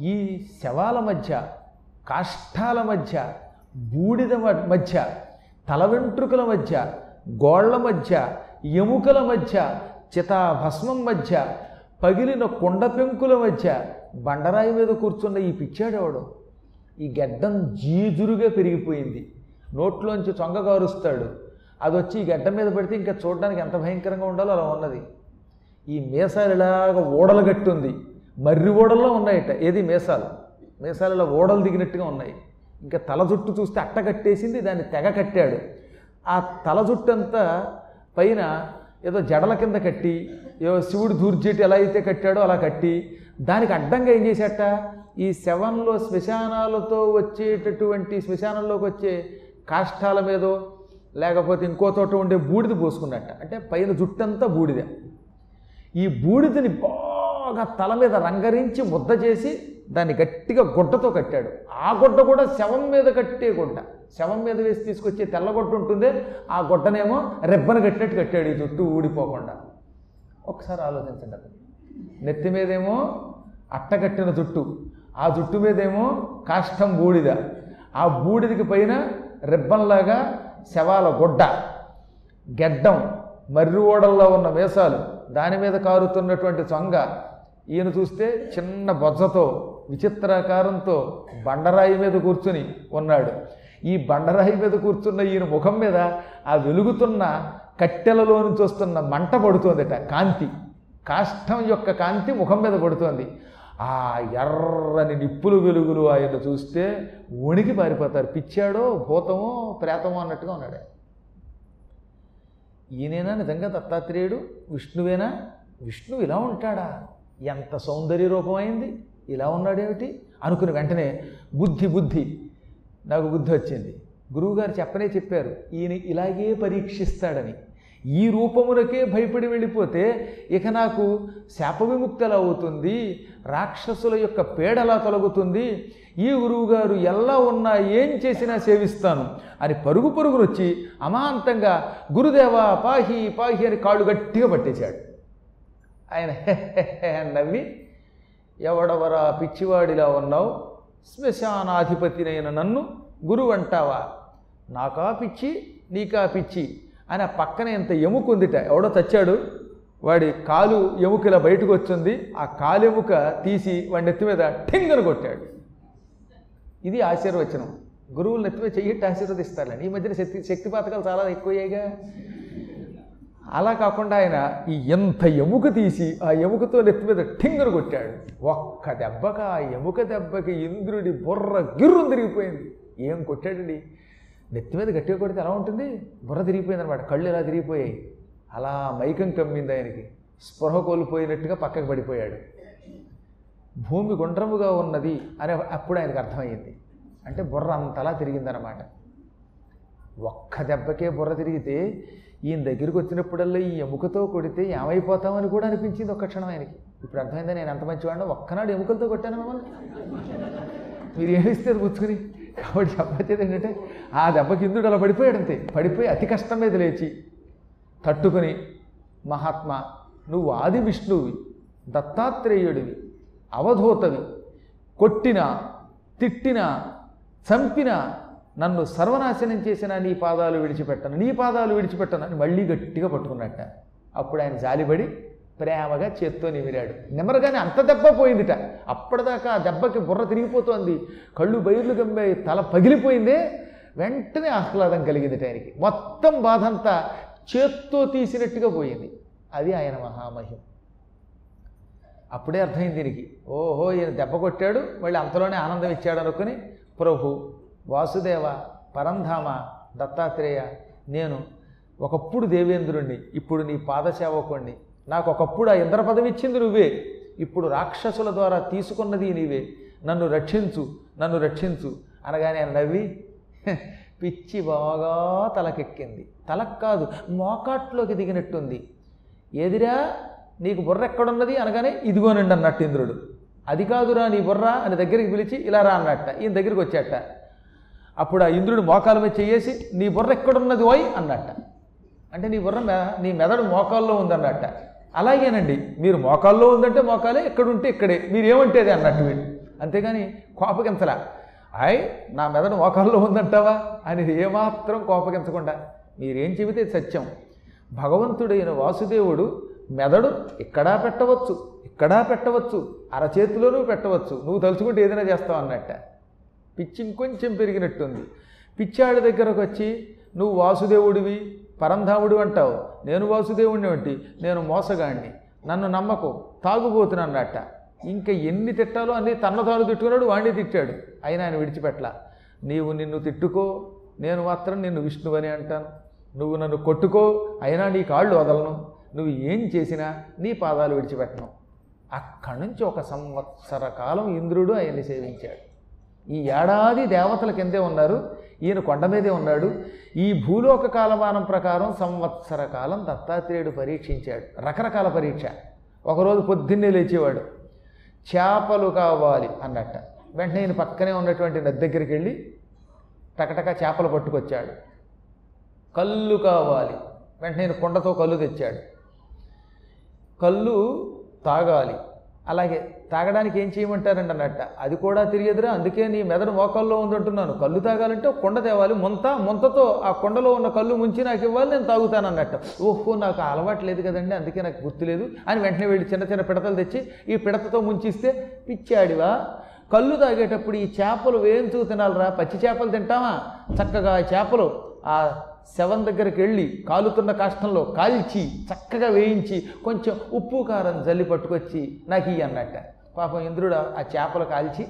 ఈ శవాల మధ్య కాష్టాల మధ్య బూడిద మ- మధ్య తల వెంట్రుకల మధ్య గోళ్ళ మధ్య ఎముకల మధ్య చితాభస్మం మధ్య పగిలిన కొండ పెంకుల మధ్య బండరాయి మీద కూర్చున్న ఈ పిచ్చాడెవడు? ఈ గెడ్డం జీజురుగా పెరిగిపోయింది. నోట్లోంచి చొంగ కారుస్తాడు. అది వచ్చి ఈ గడ్డం మీద పెడితే ఇంకా చూడడానికి ఎంత భయంకరంగా ఉండాలో అలా ఉన్నది. ఈ మీసాలు ఇలాగ ఓడలు మర్రి ఓడల్లో ఉన్నాయట. ఏది? మీసాలు. మేసాలలో ఓడలు దిగినట్టుగా ఉన్నాయి. ఇంకా తల జుట్టు చూస్తే అట్ట కట్టేసింది దాన్ని తెగ కట్టాడు. ఆ తల జుట్టు అంతా పైన ఏదో జడల కింద కట్టి ఏదో శివుడు దూర్జేటి ఎలా అయితే కట్టాడో అలా కట్టి దానికి అడ్డంగా ఏం చేసేట ఈ శవంలో శ్మశానాలతో వచ్చేటటువంటి శ్మశానంలోకి వచ్చే కాష్టాల మీదో లేకపోతే ఇంకో చోట ఉండే బూడిద పోసుకున్నట్ట. అంటే పైన జుట్టంతా బూడిద. ఈ బూడిదని బాగా తల మీద రంగరించి ముద్ద చేసి దాన్ని గట్టిగా గుడ్డతో కట్టాడు. ఆ గుడ్డ కూడా శవం మీద కట్టే గుడ్డ. శవం మీద వేసి తీసుకొచ్చే తెల్లగొడ్డ ఉంటుంది. ఆ గుడ్డనేమో రెబ్బను కట్టినట్టు కట్టాడు ఈ జుట్టు ఊడిపోకుండా. ఒకసారి ఆలోచించండి అది నెత్తి మీదేమో అట్టగట్టిన జుట్టు. ఆ జుట్టు మీదేమో కాష్టం బూడిద. ఆ బూడిదకి పైన రిబ్బన్లాగా శవాల గుడ్డ. గెడ్డం మర్రి ఓడల్లో ఉన్న మేసాలు దాని మీద కారుతున్నటువంటి చొంగ ఈయన చూస్తే చిన్న బొజ్జతో విచిత్రాకారంతో బండరాయి మీద కూర్చుని ఉన్నాడు. ఈ బండరాయి మీద కూర్చున్న ఈయన ముఖం మీద ఆ వెలుగుతున్న కట్టెలలో నుంచి వస్తున్న మంట పడుతోందట కాంతి. కాష్టం యొక్క కాంతి ముఖం మీద పడుతోంది. ఆ ఎర్రని నిప్పులు వెలుగులు ఆయన చూస్తే వణికి పారిపోతారు. పిచ్చాడో భూతమో ప్రేతమో అన్నట్టుగా ఉన్నాడు. ఈయనైనా నిజంగా దత్తాత్రేయుడు? విష్ణువేనా? విష్ణువు ఇలా ఉంటాడా? ఎంత సౌందర్య రూపమైంది ఇలా ఉన్నాడేమిటి? అనుకుని వెంటనే బుద్ధి బుద్ధి నాకు బుద్ధి వచ్చింది. గురువుగారు చెప్పనే చెప్పారు ఈయన ఇలాగే పరీక్షిస్తాడని. ఈ రూపమునకే భయపడి వెళ్ళిపోతే ఇక నాకు శాప విముక్తి ఎలా అవుతుంది రాక్షసుల యొక్క పేడలా తొలగుతుంది. ఈ గురువుగారు ఎలా ఉన్నా ఏం చేసినా సేవిస్తాను అని పరుగు పరుగునొచ్చి అమాంతంగా గురుదేవా పాహి పాహి అని కాళ్ళు గట్టిగా పట్టేశాడు. ఆయన నవ్వి ఎవడవరా పిచ్చివాడిలా ఉన్నావు? శ్మశానాధిపతినైన నన్ను గురువు అంటావా నాకా పిచ్చి నీకా పిచ్చి? అని ఆ పక్కన ఇంత ఎముకుందిట. ఎవడో చచ్చాడు వాడి కాలు ఎముకలా బయటకు వచ్చింది ఆ కాలు ఎముక తీసి వాడి నెత్తి మీద ఠింగను కొట్టాడు. ఇది ఆశీర్వచనం. గురువులు నెత్తి మీద చెయ్యట్టి ఆశీర్వదిస్తారులేండి ఈ మధ్యన శక్తి శక్తి పథకాలు చాలా ఎక్కువయ్యాయిగా. అలా కాకుండా ఆయన ఈ ఎంత ఎముక తీసి ఆ ఎముకతో నెత్తి మీద ఠింగరు కొట్టాడు. ఒక్క దెబ్బక? ఆ ఎముక దెబ్బకి ఇంద్రుడి బుర్ర గిర్రు తిరిగిపోయింది. ఏం కొట్టాడండి? నెత్తి మీద గట్టిగా కొడితే ఎలా ఉంటుంది? బుర్ర తిరిగిపోయింది అనమాట కళ్ళు ఎలా తిరిగిపోయాయి? అలా మైకం కమ్మింది ఆయనకి. స్పృహ కోల్పోయినట్టుగా పక్కకు పడిపోయాడు. భూమి గుండ్రముగా ఉన్నది అని అప్పుడు ఆయనకు అర్థమైంది అంటే బుర్ర అంతలా తిరిగిందనమాట. ఒక్క దెబ్బకే బుర్ర తిరిగితే ఈయన దగ్గరికి వచ్చినప్పుడల్లా ఈ ఎముకతో కొడితే ఏమైపోతామని కూడా అనిపించింది ఒక్క క్షణం ఆయనకి. ఇప్పుడు అర్థమైందా నేను ఎంత మంచివాడినో? ఒక్కనాడు ఎముకలతో కొట్టాను మిమ్మల్ని. మీరు ఏమిస్తారు అది పుచ్చుకుని కాబట్టి చెప్పచ్చేది ఏంటంటే ఆ దెబ్బకి కిందుడు అలా పడిపోయాడు అంతే. పడిపోయి అతి కష్టం మీద లేచి తట్టుకుని మహాత్మా నువ్వు ఆది విష్ణువి దత్తాత్రేయుడివి అవధూతవి కొట్టినా తిట్టినా చంపినా నన్ను సర్వనాశనం చేసిన నీ పాదాలు విడిచిపెట్టను నీ పాదాలు విడిచిపెట్టను అని మళ్ళీ గట్టిగా పట్టుకున్నట్ట. అప్పుడు ఆయన జాలిపడి ప్రేమగా చేత్తో నిమిరాడు. నిమ్మరగానే అంత దెబ్బ పోయిందిట. అప్పటిదాకా ఆ దెబ్బకి బుర్ర తిరిగిపోతోంది. కళ్ళు బయర్లు గంబాయి తల పగిలిపోయిందే. వెంటనే ఆహ్లాదం కలిగింది ఆయనకి. మొత్తం బాధ అంతా చేత్తో తీసినట్టుగా పోయింది. అది ఆయన మహామహిం అప్పుడే అర్థమైంది దీనికి. ఓహో ఈయన దెబ్బ కొట్టాడు మళ్ళీ అంతలోనే ఆనందం ఇచ్చాడు అనుకుని ప్రభు వాసుదేవ పరంధామ దత్తాత్రేయ నేను ఒకప్పుడు దేవేంద్రుణ్ణి ఇప్పుడు నీ పాదసేవకుణ్ణి. నాకు ఒకప్పుడు ఆ ఇంద్ర పదవి ఇచ్చింది నువ్వే. ఇప్పుడు రాక్షసుల ద్వారా తీసుకున్నది నీవే. నన్ను రక్షించు నన్ను రక్షించు. అనగానే ఆయన నవ్వి పిచ్చి బాగా తలకెక్కింది. తలకు కాదు మోకాట్లోకి దిగినట్టుంది. ఎదిరా నీకు బుర్ర ఎక్కడున్నది? అనగానే ఇదిగోనండి అన్నట్టు ఇంద్రుడు. అది కాదురా నీ బుర్ర అని దగ్గరికి పిలిచి ఇలా రా అన్నట్ట. ఈయన దగ్గరికి వచ్చేట. అప్పుడు ఆ ఇంద్రుడు మోకాలు మీద చేసి నీ బుర్ర ఎక్కడున్నది ఓయ్ అన్నట్ట. అంటే నీ బుర్ర మె- నీ మెదడు మోకాల్లో ఉందన్నట్ట. అలాగేనండి మీరు మోకాల్లో ఉందంటే మోకాలే ఎక్కడుంటే ఇక్కడే మీరు అది అన్నట్టు వీడు అంతేగాని కోపగించలా. ఆయ్ నా మెదడు మోకాల్లో ఉందంటావా? అనేది ఏమాత్రం కోపగించకుండా మీరేం చెబితే సత్యం. భగవంతుడైన వాసుదేవుడు మెదడు ఇక్కడా పెట్టవచ్చు ఇక్కడా పెట్టవచ్చు అరచేతిలోనూ పెట్టవచ్చు. నువ్వు తలుచుకుంటే ఏదైనా చేస్తావు అన్నట్ట. పిచ్చి ఇంకొంచెం పెరిగినట్టుంది. పిచ్చాడి దగ్గరకు వచ్చి నువ్వు వాసుదేవుడివి పరంధాముడు అంటావు. నేను వాసుదేవుడిని వంటి నేను మోసగాడిని నన్ను నమ్మకు తాగుబోతున్నట్ట ఇంకా ఎన్ని తిట్టాలో అన్ని తన తాను తిట్టుకున్నాడు వాణ్ణి తిట్టాడు. అయినా ఆయన విడిచిపెట్టలా. నీవు నిన్ను తిట్టుకో నేను మాత్రం నిన్ను విష్ణువని అంటాను. నువ్వు నన్ను కొట్టుకో అయినా నీ కాళ్ళు వదలను. నువ్వు ఏం చేసినా నీ పాదాలు విడిచిపెట్టను. అక్కడి నుంచి ఒక సంవత్సర కాలం ఇంద్రుడు ఆయన్ని సేవించాడు. ఈ ఏడాది దేవతల కిందే ఉన్నారు. ఈయన కొండ మీదే ఉన్నాడు. ఈ భూలోక కాలమానం ప్రకారం సంవత్సర కాలం దత్తాత్రేయుడు పరీక్షించాడు. రకరకాల పరీక్ష. ఒకరోజు పొద్దున్నే లేచేవాడు. చేపలు కావాలి అన్నట్ట. వెంటనే ఈయన పక్కనే ఉన్నటువంటి నది దగ్గరికి వెళ్ళి టకటక చేపలు పట్టుకొచ్చాడు. కళ్ళు కావాలి. వెంటనే ఈయన కుండతో కళ్ళు తెచ్చాడు. కళ్ళు తాగాలి. అలాగే తాగడానికి ఏం చేయమంటారండి అన్నట్ట? అది కూడా తెలియదురా అందుకే నీ మెదడు మోకాల్లో ఉందంటున్నాను కళ్ళు తాగాలంటే కొండ కుండ తేవాలి ముంత ముంతతో ఆ కుండలో ఉన్న కళ్ళు ముంచి నాకు ఇవ్వాలి నేను తాగుతాను అన్నట్టు. ఓహో నాకు అలవాటు లేదు కదండి అందుకే నాకు గుర్తులేదు అని వెంటనే వెళ్ళి చిన్న చిన్న పిడతలు తెచ్చి ఈ పిడతతో ముంచిస్తే పిచ్చాడివా? కళ్ళు తాగేటప్పుడు ఈ చేపలు వేంచు తినాలిరా? పచ్చి చేపలు తింటామా? చక్కగా ఆ చేపలు ఆ శవం దగ్గరికి వెళ్ళి కాలుతున్న కాష్టంలో కాల్చి చక్కగా వేయించి కొంచెం ఉప్పు కారం జల్లి పట్టుకొచ్చి నాకు ఇవి అన్నట్ట. పాపం ఇంద్రుడు ఆ చేపలు కాల్చి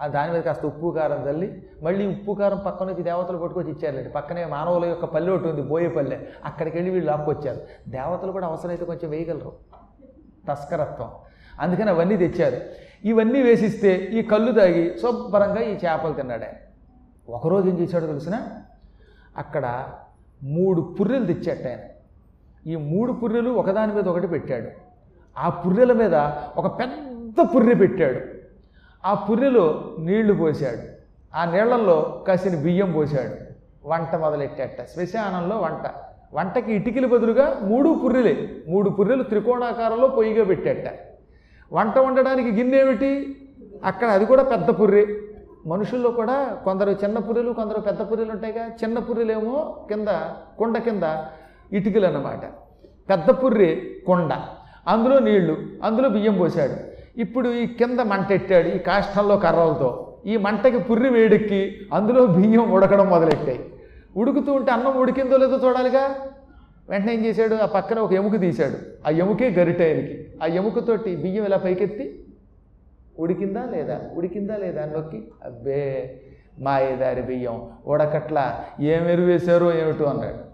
ఆ దాని మీద కాస్త ఉప్పు కారం చల్లి మళ్ళీ ఉప్పు కారం పక్కన నుంచి దేవతలు పట్టుకొచ్చి ఇచ్చారులేండి. పక్కనే మానవుల యొక్క పల్లె ఒకటి ఉంది బోయేపల్లె. అక్కడికి వెళ్ళి వీళ్ళు లాక్కొచ్చారు. దేవతలు కూడా అవసరమైతే కొంచెం వేయగలరు. తస్కరత్వం. అందుకని అవన్నీ తెచ్చారు. ఇవన్నీ వేసిస్తే ఈ కళ్ళు తాగి శుభ్రంగా ఈ చేపలు తిన్నాడు ఆయన. ఒకరోజు ఏం చేశాడో తెలిసిన? అక్కడ మూడు పుర్రెలు తెచ్చాట ఆయన. ఈ మూడు పుర్రెలు ఒకదాని మీద ఒకటి పెట్టాడు. ఆ పుర్రెల మీద ఒక పెద్ద పుర్రె పెట్టాడు. ఆ పుర్రెలో నీళ్ళు పోశాడు ఆ నీళ్ళలో కసిన బియ్యం పోశాడు వంట మొదలెట్టాట. శ్మశానంలో వంట. వంటకి ఇటుకల బదులుగా మూడు పుర్రెలే. మూడు పుర్రెలు త్రికోణాకారంలో పొయ్యిగా పెట్టాట. వంట వండడానికి గిన్నె ఏమిటి? అక్కడ అది కూడా పెద్ద పుర్రె. మనుషుల్లో కూడా కొందరు చిన్న పుర్రెలు కొందరు పెద్ద పుర్రెలు ఉంటాయిగా. చిన్న పుర్రెలేమో కింద కొండ కింద ఇటుకలు అన్నమాట పెద్ద పుర్రె కొండ. అందులో నీళ్ళు అందులో బియ్యం పోశాడు ఇప్పుడు ఈ కింద మంటెట్టాడు ఈ కాష్టంలో కర్రలతో. ఈ మంటకి పుర్రి వేడెక్కి అందులో బియ్యం ఉడకడం మొదలెట్టాయి. ఉడుకుతూ ఉంటే అన్నం ఉడికిందో లేదో చూడాలిగా? వెంటనే ఏం చేశాడు? ఆ పక్కన ఒక ఎముక తీశాడు. ఆ ఎముకే గరిటైనకి ఆ ఎముకతోటి బియ్యం ఇలా పైకెత్తి? ఉడికిందా లేదా? ఉడికిందా లేదా నొక్కి అబ్బే మాయదారి బియ్యం ఉడకట్లా. ఏం ఎరువేశారో ఏమిటో అన్నాడు.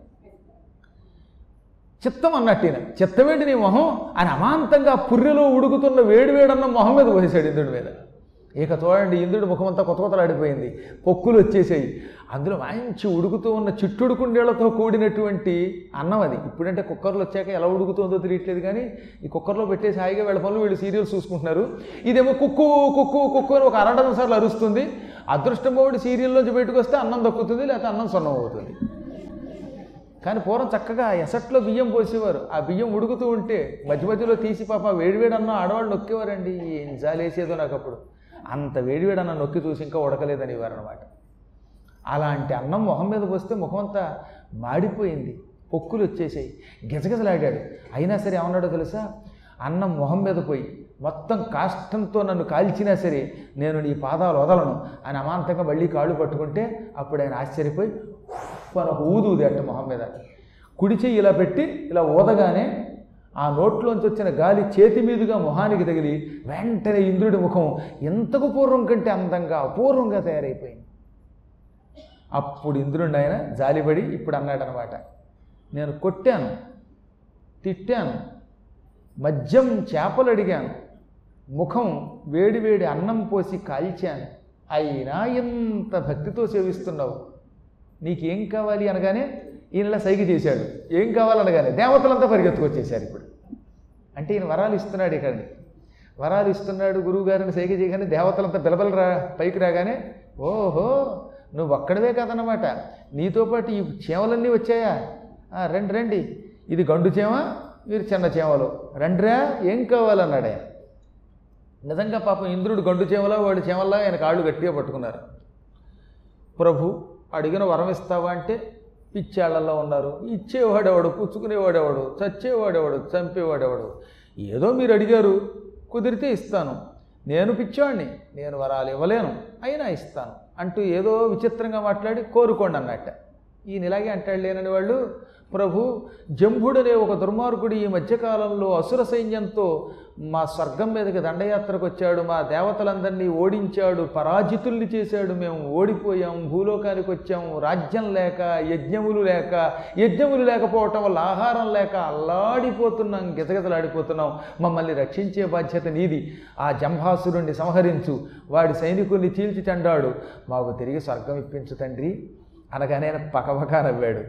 చిత్తం అన్నట్టిన చిత్తమేంటి నీ మొహం? అని అమాంతంగా పుర్రెలో ఉడుకుతున్న వేడి వేడన్న మొహం మీద పోసేశాడు ఇంద్రుడి మీద. ఇక చూడండి ఇంద్రుడి ముఖమంతా కొత్త కొత్తలాడిపోయింది. పొక్కులు వచ్చేసాయి. అందులో మంచి ఉడుకుతూ ఉన్న చిట్టుడుకుండేళ్ళతో కూడినటువంటి అన్నం అది. ఇప్పుడంటే కుక్కర్లు వచ్చాక ఎలా ఉడుకుతుందో తెలియట్లేదు కానీ ఈ కుక్కర్లో పెట్టేసి హాయిగా వీళ్ళ పనులు వీళ్ళు సీరియల్స్ చూసుకుంటున్నారు. ఇదేమో కుక్కు కుక్కు కుక్కు అని ఒక అరడజన్ సార్లు అరుస్తుంది. అదృష్టం పోటీ సీరియల్లోంచి బయటకు వస్తే అన్నం దక్కుతుంది లేకపోతే అన్నం సొన్నం అవుతుంది. కానీ పూర్వం చక్కగా ఎసట్లో బియ్యం పోసేవారు. ఆ బియ్యం ఉడుకుతూ ఉంటే మధ్య మధ్యలో తీసి పాప వేడివేడి ఆడవాళ్ళు నొక్కేవారండి. ఏం జాలేసేదో నాకు అప్పుడు. అంత వేడివేడి నొక్కి చూసి ఇంకా ఉడకలేదనేవారు అనమాట అలాంటి అన్నం మొహం మీద పోస్తే ముఖం అంతా మాడిపోయింది. పొక్కులు వచ్చేసాయి. గిజగిజలాడాడు. అయినా సరే ఏమన్నాడో తెలుసా? అన్నం మొహం మీద పోయి మొత్తం కాష్టంతో నన్ను కాల్చినా సరే నేను నీ పాదాలు వదలను అని అమాంతంగా మళ్ళీ కాళ్ళు పట్టుకుంటే అప్పుడు ఆయన ఆశ్చర్యపోయి "ఉఫ్" అని ఒక మొహం మీద కుడి చెయ్యి ఇలా పెట్టి ఇలా ఊదగానే ఆ నోట్లోంచి వచ్చిన గాలి చేతి మీదుగా మొహానికి తగిలి వెంటనే ఇంద్రుడి ముఖం ఎంతకు పూర్వం కంటే అందంగా అపూర్వంగా తయారైపోయింది. అప్పుడు ఇంద్రుడిని ఆయన జాలిపడి ఇప్పుడు అన్నాడనమాట నేను కొట్టాను తిట్టాను మద్యం చేపలు అడిగాను ముఖం వేడి వేడి అన్నం పోసి కాల్చాను అయినా ఎంత భక్తితో సేవిస్తున్నావు నీకేం కావాలి అనగానే ఈయనలా సైగ చేశాడు. ఏం కావాలనగానే దేవతలంతా పరిగెత్తుకొచ్చేసారు ఇప్పుడు. అంటే ఈయన వరాలు ఇస్తున్నాడు ఇక్కడ వరాలు ఇస్తున్నాడు గురువు గారిని సైగ చేయగానే దేవతలంతా బిలబల రా పైకి రాగానే ఓహో నువ్వు ఒక్కడవే కాదనమాట నీతో పాటు ఈ చేమలన్నీ వచ్చాయా? రండి రండి. ఇది గండు చేమ మీరు చిన్న చేమలు. రండిరా ఏం కావాలన్నాడు ఆయన. నిజంగా పాపం ఇంద్రుడు గండు చేమలో వాడు చేమల్లో ఆయన కాళ్ళు గట్టిగా పట్టుకున్నారు. ప్రభు అడిగిన వరం ఇస్తావా అంటే పిచ్చాళ్ళలో ఉన్నారు. ఇచ్చేవాడెవడు? పుచ్చుకునేవాడెవడు? చచ్చేవాడెవడు? చంపేవాడెవడు? ఏదో మీరు అడిగారు. కుదిరితే ఇస్తాను. నేను పిచ్చాడిని నేను వరాలు ఇవ్వలేను. అయినా ఇస్తాను. అంటూ ఏదో విచిత్రంగా మాట్లాడి కోరుకోండి అన్నట్ట. ఈయన ఇలాగే అంటాడు లేనని వాళ్ళు. ప్రభు జంభుడనే ఒక దుర్మార్గుడు ఈ మధ్యకాలంలో అసుర సైన్యంతో మా స్వర్గం మీదకి దండయాత్రకు వచ్చాడు మా దేవతలందరినీ ఓడించాడు పరాజితుల్ని చేశాడు మేము ఓడిపోయాం భూలోకానికి వచ్చాము రాజ్యం లేక యజ్ఞములు లేక యజ్ఞములు లేకపోవటం వల్ల ఆహారం లేక అల్లాడిపోతున్నాం గితగితలాడిపోతున్నాం మమ్మల్ని రక్షించే బాధ్యత నీది. ఆ జంభాసురుణ్ణి సంహరించు. వాడి సైనికుల్ని చీల్చి చెండాడు. మాకు తిరిగి స్వర్గం ఇప్పించు తండ్రి. అనగానే ఆయన నవ్వాడు.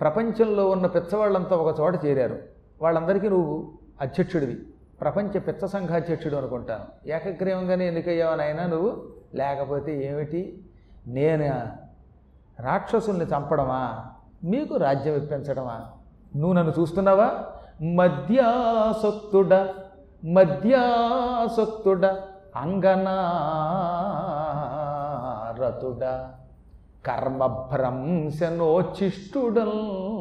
ప్రపంచంలో ఉన్న పిచ్చవాళ్ళంతా ఒక చోట చేరారు. వాళ్ళందరికీ నువ్వు అధ్యక్షుడివి. ప్రపంచ పిత్త సంఘాధ్యక్షుడు అనుకుంటాను. ఏకగ్రీవంగానే ఎన్నికయ్యావనైనా నువ్వు? లేకపోతే ఏమిటి? నేను రాక్షసుల్ని చంపడమా? మీకు రాజ్యం ఇప్పించడమా? నువ్వు నన్ను చూస్తున్నావా? మద్యాసక్తుడ మద్యాసక్తుడ అంగనారతుడ కర్మభ్రంశనోచిష్టుడల్.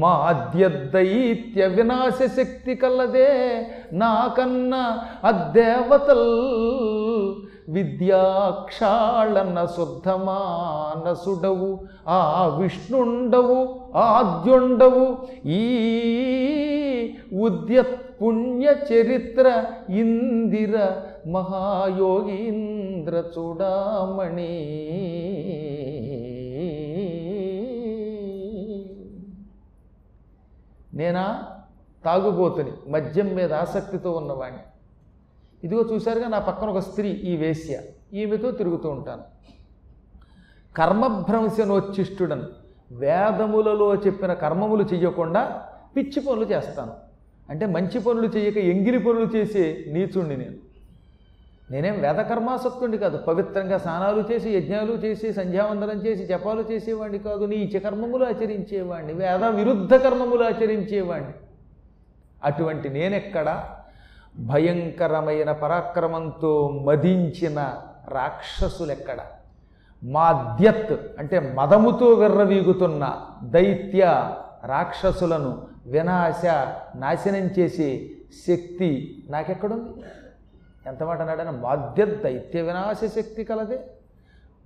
మాద్యదైత్య వినాశ శక్తి కలదే నాకన్న అద్దేవతల్ విద్యాక్షాళన శుద్ధమానసుడవు ఆ విష్ణుండవు ఆద్యుండవు ఈ ఉద్యత్ పుణ్య చరిత్ర ఇందిర మహాయోగీంద్ర చూడామణి నేనా? తాగుబోతుని మద్యం మీద ఆసక్తితో ఉన్నవాణ్ణి. ఇదిగో చూశారుగా నా పక్కన ఒక స్త్రీ ఈ వేశ్య. ఈమెతో తిరుగుతూ ఉంటాను. కర్మభ్రంశనోచ్చిష్టుడను వేదములలో చెప్పిన కర్మములు చెయ్యకుండా పిచ్చి పనులు చేస్తాను. అంటే మంచి పనులు చేయక ఎంగిలి పనులు చేసే నీచుణ్ణి నేను. నేనేం వేదకర్మాసక్తుడిని కాదు. పవిత్రంగా స్నానాలు చేసి యజ్ఞాలు చేసి సంధ్యావందనం చేసి జపాలు చేసేవాడిని కాదు. నీచ కర్మములు ఆచరించేవాడిని వేద విరుద్ధ కర్మములు ఆచరించేవాడిని అటువంటి నేనెక్కడ భయంకరమైన పరాక్రమంతో మదించిన రాక్షసులెక్కడ? మాద్యత్ అంటే మదముతో విర్రవీగుతున్న దైత్య రాక్షసులను వినాశ నాశనం చేసే శక్తి నాకెక్కడుంది? ఎంత మాట అన్నాడని మాధ్య దైత్య వినాశ శక్తి కలదే.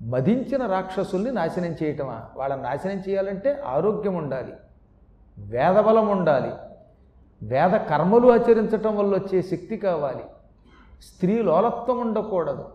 మదించిన రాక్షసుల్ని నాశనం చేయటమా? వాళ్ళని నాశనం చేయాలంటే ఆరోగ్యం ఉండాలి వేదబలం ఉండాలి వేద కర్మలు ఆచరించటం వల్ల వచ్చే శక్తి కావాలి. స్త్రీ లోలత్వం ఉండకూడదు.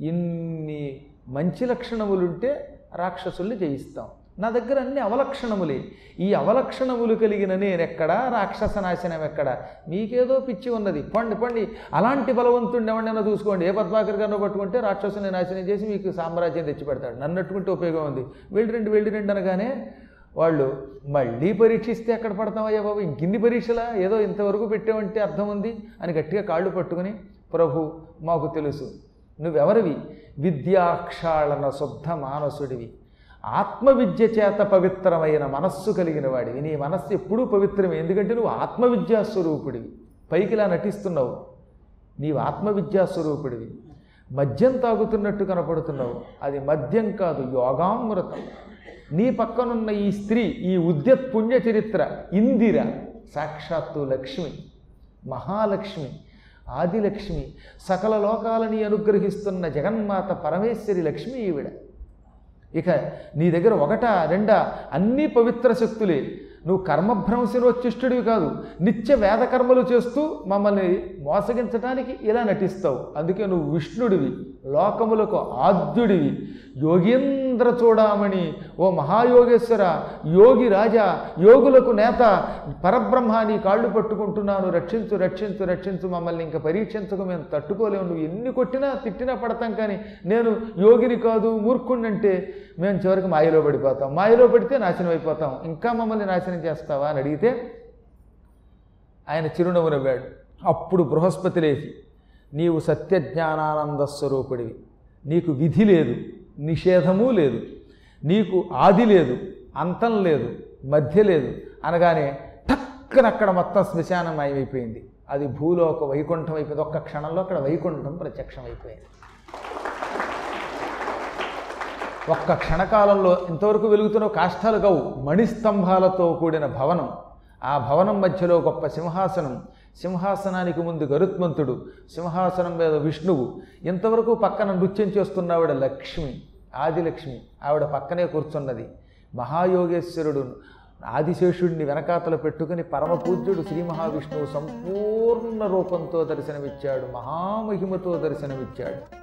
ఇన్ని మంచి లక్షణములుంటే రాక్షసుల్ని జయిస్తాం. నా దగ్గర అన్ని అవలక్షణములే. ఈ అవలక్షణములు కలిగిన నేనెక్కడా రాక్షస నాశనం ఎక్కడ? మీకేదో పిచ్చి ఉన్నది. పండి పండి. అలాంటి బలవంతుడిని ఎవరినైనా చూసుకోండి. ఏ పద్మాకర్ గారినో పట్టుకుంటే రాక్షసుని నాశనం చేసి మీకు సామ్రాజ్యం తెచ్చిపెడతాడు. పెడతాడు నన్నట్టుకుంటే ఉపయోగం ఉంది. వెళ్ళి రెండు వెళ్ళి రెండు అనగానే వాళ్ళు మళ్ళీ పరీక్షిస్తే ఎక్కడ పడతామయ్యా బాబు? ఇంకిన్ని పరీక్షలా? ఏదో ఇంతవరకు పెట్టామంటే అర్థం ఉంది? అని గట్టిగా కాళ్ళు పట్టుకుని ప్రభు మాకు తెలుసు. నువ్వెవరివి? విద్యాక్షాళన శుద్ధ మానసుడివి. ఆత్మవిద్య చేత పవిత్రమైన మనస్సు కలిగిన వాడివి. నీ మనస్సు ఎప్పుడూ పవిత్రమే. ఎందుకంటే నువ్వు ఆత్మవిద్యా స్వరూపుడివి. పైకి ఇలా నటిస్తున్నావు. నీవు ఆత్మవిద్యా స్వరూపుడివి. మద్యం తాగుతున్నట్టు కనపడుతున్నావు. అది మద్యం కాదు యోగామృతం. నీ పక్కనున్న ఈ స్త్రీ ఈ ఉద్యత్ పుణ్య చరిత్ర ఇందిర సాక్షాత్తు లక్ష్మి మహాలక్ష్మి ఆదిలక్ష్మి సకల లోకాలని అనుగ్రహిస్తున్న జగన్మాత పరమేశ్వరి లక్ష్మి ఈవిడ. ఇక నీ దగ్గర ఒకట రెండా? అన్నీ పవిత్ర శక్తులే. నువ్వు కర్మభ్రంశనోచ్చిష్టుడివి కాదు. నిత్య వేద కర్మలు చేస్తూ మమ్మల్ని మోసగించడానికి ఇలా నటిస్తావు. అందుకే నువ్వు విష్ణుడివి లోకములకు ఆద్యుడివి. యోగేంద్ర చూడామణి ఓ మహాయోగేశ్వర యోగి రాజా యోగులకు నేత పరబ్రహ్మ నీ కాళ్ళు పట్టుకుంటున్నాను రక్షించు రక్షించు రక్షించు మమ్మల్ని ఇంకా పరీక్షించకు మేము తట్టుకోలేము నువ్వు ఎన్ని కొట్టినా తిట్టినా పడతాం కానీ నేను యోగిని కాదు మూర్ఖుండంటే మేము చివరికి మాయలో పడిపోతాం. మాయలో పడితే నాశనం అయిపోతాం. ఇంకా మమ్మల్ని నాశనం చేస్తావా అని అడిగితే ఆయన చిరునవ్వు నవ్వాడు అప్పుడు బృహస్పతి లేచి నీవు సత్యజ్ఞానానంద స్వరూపుడివి నీకు విధి లేదు. నిషేధము లేదు. నీకు ఆది లేదు అంతం లేదు మధ్య లేదు అనగానే టక్కనక్కడ మొత్తం శ్మశానం మాయమైపోయింది అది భూలోక వైకుంఠం అయిపోయింది. ఒక్క క్షణంలో అక్కడ వైకుంఠం ప్రత్యక్షం అయిపోయింది. ఒక్క క్షణకాలంలో ఇంతవరకు వెలుగుతున్న కాష్టాలు కావు. మణిస్తంభాలతో కూడిన భవనం. ఆ భవనం మధ్యలో గొప్ప సింహాసనం. సింహాసనానికి ముందు గరుత్మంతుడు సింహాసనం మీద విష్ణువు. ఇంతవరకు పక్కన నృత్యం చేస్తున్న ఆవిడ లక్ష్మి ఆదిలక్ష్మి. ఆవిడ పక్కనే కూర్చున్నది. మహాయోగేశ్వరుడు ఆదిశేషుడిని వెనకాతల పెట్టుకుని పరమపూజ్యుడు శ్రీ మహావిష్ణువు సంపూర్ణ రూపంతో దర్శనమిచ్చాడు మహామహిమతో దర్శనమిచ్చాడు.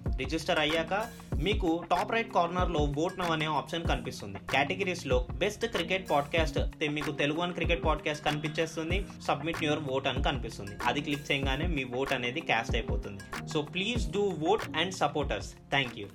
రిజిస్టర్ అయ్యాక మీకు టాప్ రైట్ కార్నర్లో ఓట్ నవ్ అనే ఆప్షన్ కనిపిస్తుంది. కేటగిరీస్లో బెస్ట్ క్రికెట్ పాడ్కాస్ట్ మీకు తెలుగు అని క్రికెట్ పాడ్కాస్ట్ కనిపించేస్తుంది. సబ్మిట్ యువర్ ఓట్ అని కనిపిస్తుంది. అది క్లిక్ చేయగానే మీ ఓట్ అనేది క్యాస్ట్ అయిపోతుంది. So please do vote and supporters thank you.